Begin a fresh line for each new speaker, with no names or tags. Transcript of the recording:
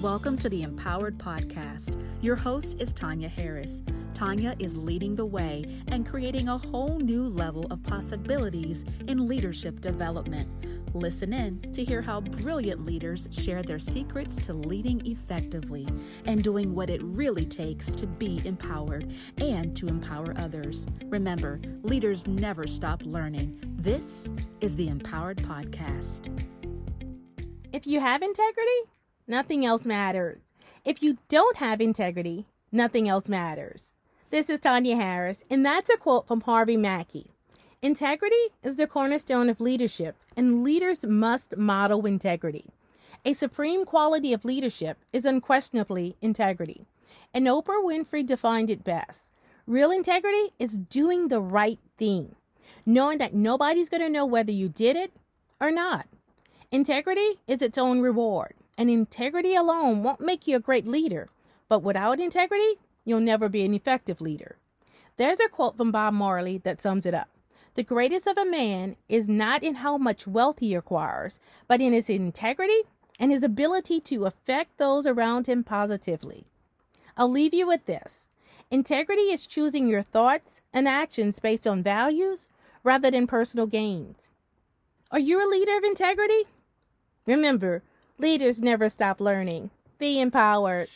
Welcome to the Empowered Podcast. Your host is Tanya Harris. Tanya is leading the way and creating a whole new level of possibilities in leadership development. Listen in to hear how brilliant leaders share their secrets to leading effectively and doing what it really takes to be empowered and to empower others. Remember, leaders never stop learning. This is the Empowered Podcast.
If you have integrity, nothing else matters. If you don't have integrity, nothing else matters. This is Tanya Harris, and that's a quote from Harvey Mackay. Integrity is the cornerstone of leadership, and leaders must model integrity. A supreme quality of leadership is unquestionably integrity. And Oprah Winfrey defined it best. Real integrity is doing the right thing, knowing that nobody's going to know whether you did it or not. Integrity is its own reward, and integrity alone won't make you a great leader. But without integrity, you'll never be an effective leader. There's a quote from Bob Marley that sums it up. The greatest of a man is not in how much wealth he acquires, but in his integrity and his ability to affect those around him positively. I'll leave you with this integrity is choosing your thoughts and actions based on values rather than personal gains. Are you a leader of integrity? Remember, leaders never stop learning. Be empowered.